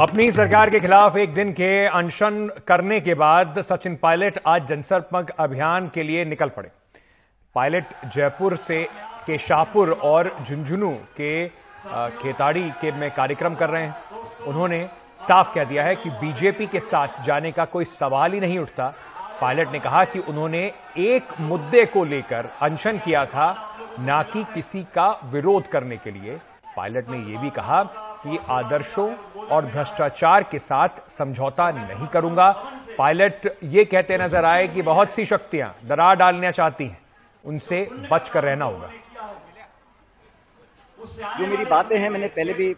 अपनी सरकार के खिलाफ एक दिन के अनशन करने के बाद सचिन पायलट आज जनसंपर्क अभियान के लिए निकल पड़े। पायलट जयपुर से के शाहपुर और झुंझुनू के खेताड़ी के में कार्यक्रम कर रहे हैं। उन्होंने साफ़ कह दिया है कि बीजेपी के साथ जाने का कोई सवाल ही नहीं उठता। पायलट ने कहा कि उन्होंने एक मुद्दे को लेकर अनशन किया था, ना कि किसी का विरोध करने के लिए। पायलट ने यह भी कहा कि आदर्शों और भ्रष्टाचार के साथ समझौता नहीं करूँगा। पायलट ये कहते नज़र आए कि बहुत सी शक्तियाँ दरार डालना चाहती हैं। उनसे बचकर रहना होगा। जो मेरी बातें हैं, मैंने पहले भी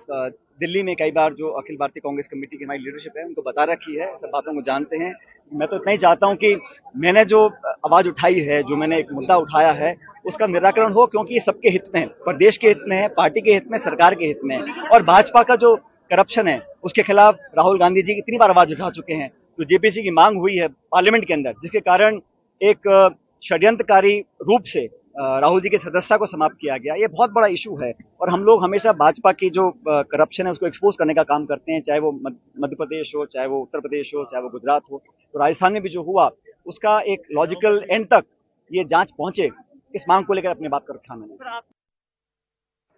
दिल्ली में कई बार जो अखिल भारतीय कांग्रेस कमेटी की हमारी लीडरशिप है, उनको बता रखी है। सब बातों को जानते हैं। मैं तो इतना ही चाहता हूँ कि मैंने जो आवाज़ उठाई है, जो मैंने एक मुद्दा उठाया है उसका निराकरण हो, क्योंकि ये सबके हित में है। प्रदेश के हित में है, पार्टी के हित में, सरकार के हित में है। और भाजपा का जो करप्शन है, उसके खिलाफ राहुल गांधी जी इतनी बार आवाज़ उठा चुके हैं। तो जेपीसी की मांग हुई है पार्लियामेंट के अंदर, जिसके कारण एक षड्यंत्रकारी रूप से राहुल जी के सदस्यता को समाप्त किया गया, ये बहुत बड़ा इशू है। और हम लोग हमेशा भाजपा की जो करप्शन है, उसको एक्सपोज करने का काम करते हैं, चाहे वो मध्य प्रदेश हो, चाहे वो उत्तर प्रदेश हो, चाहे वो गुजरात हो। तो राजस्थान में भी जो हुआ, उसका एक लॉजिकल एंड तक ये जाँच पहुँचे। इस मांग को लेकर अपनी बात कर रखा मैंने।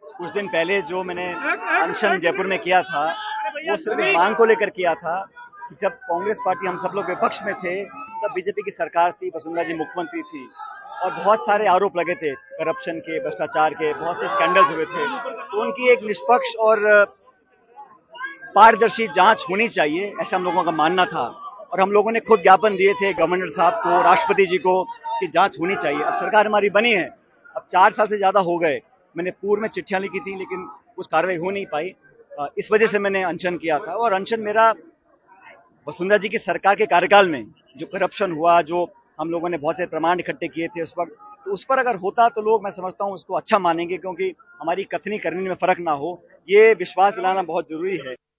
कुछ दिन पहले जो मैंने अनशन जयपुर में किया था वो सिर्फ़ इस मांग को लेकर किया था जब कांग्रेस पार्टी हम सब लोग विपक्ष में थे तब बीजेपी की सरकार थी वसुंधरा जी मुख्यमंत्री थी और बहुत सारे आरोप लगे थे करप्शन के भ्रष्टाचार के बहुत से स्कैंडल्स हुए थे। तो उनकी एक निष्पक्ष और पारदर्शी जाँच होनी चाहिए ऐसा हम लोगों का मानना था। और हम लोगों ने खुद ज्ञापन दिए थे गवर्नर साहब को राष्ट्रपति जी को कि जाँच होनी चाहिए। अब सरकार हमारी बनी है। अब चार साल से ज़्यादा हो गए। मैंने पूर्व में चिट्ठियाँ लिखी थी, लेकिन कुछ कार्रवाई हो नहीं पाई। इस वजह से मैंने अनशन किया था। और अनशन मेरा वसुंधरा जी की सरकार के कार्यकाल में जो करप्शन हुआ, जो हम लोगों ने बहुत से प्रमाण इकट्ठे किए थे उस वक्त तो उस पर अगर होता तो लोग, मैं समझता हूँ, उसको अच्छा मानेंगे, क्योंकि हमारी कथनी करने में फ़र्क ना हो। ये विश्वास दिलाना बहुत ज़रूरी है।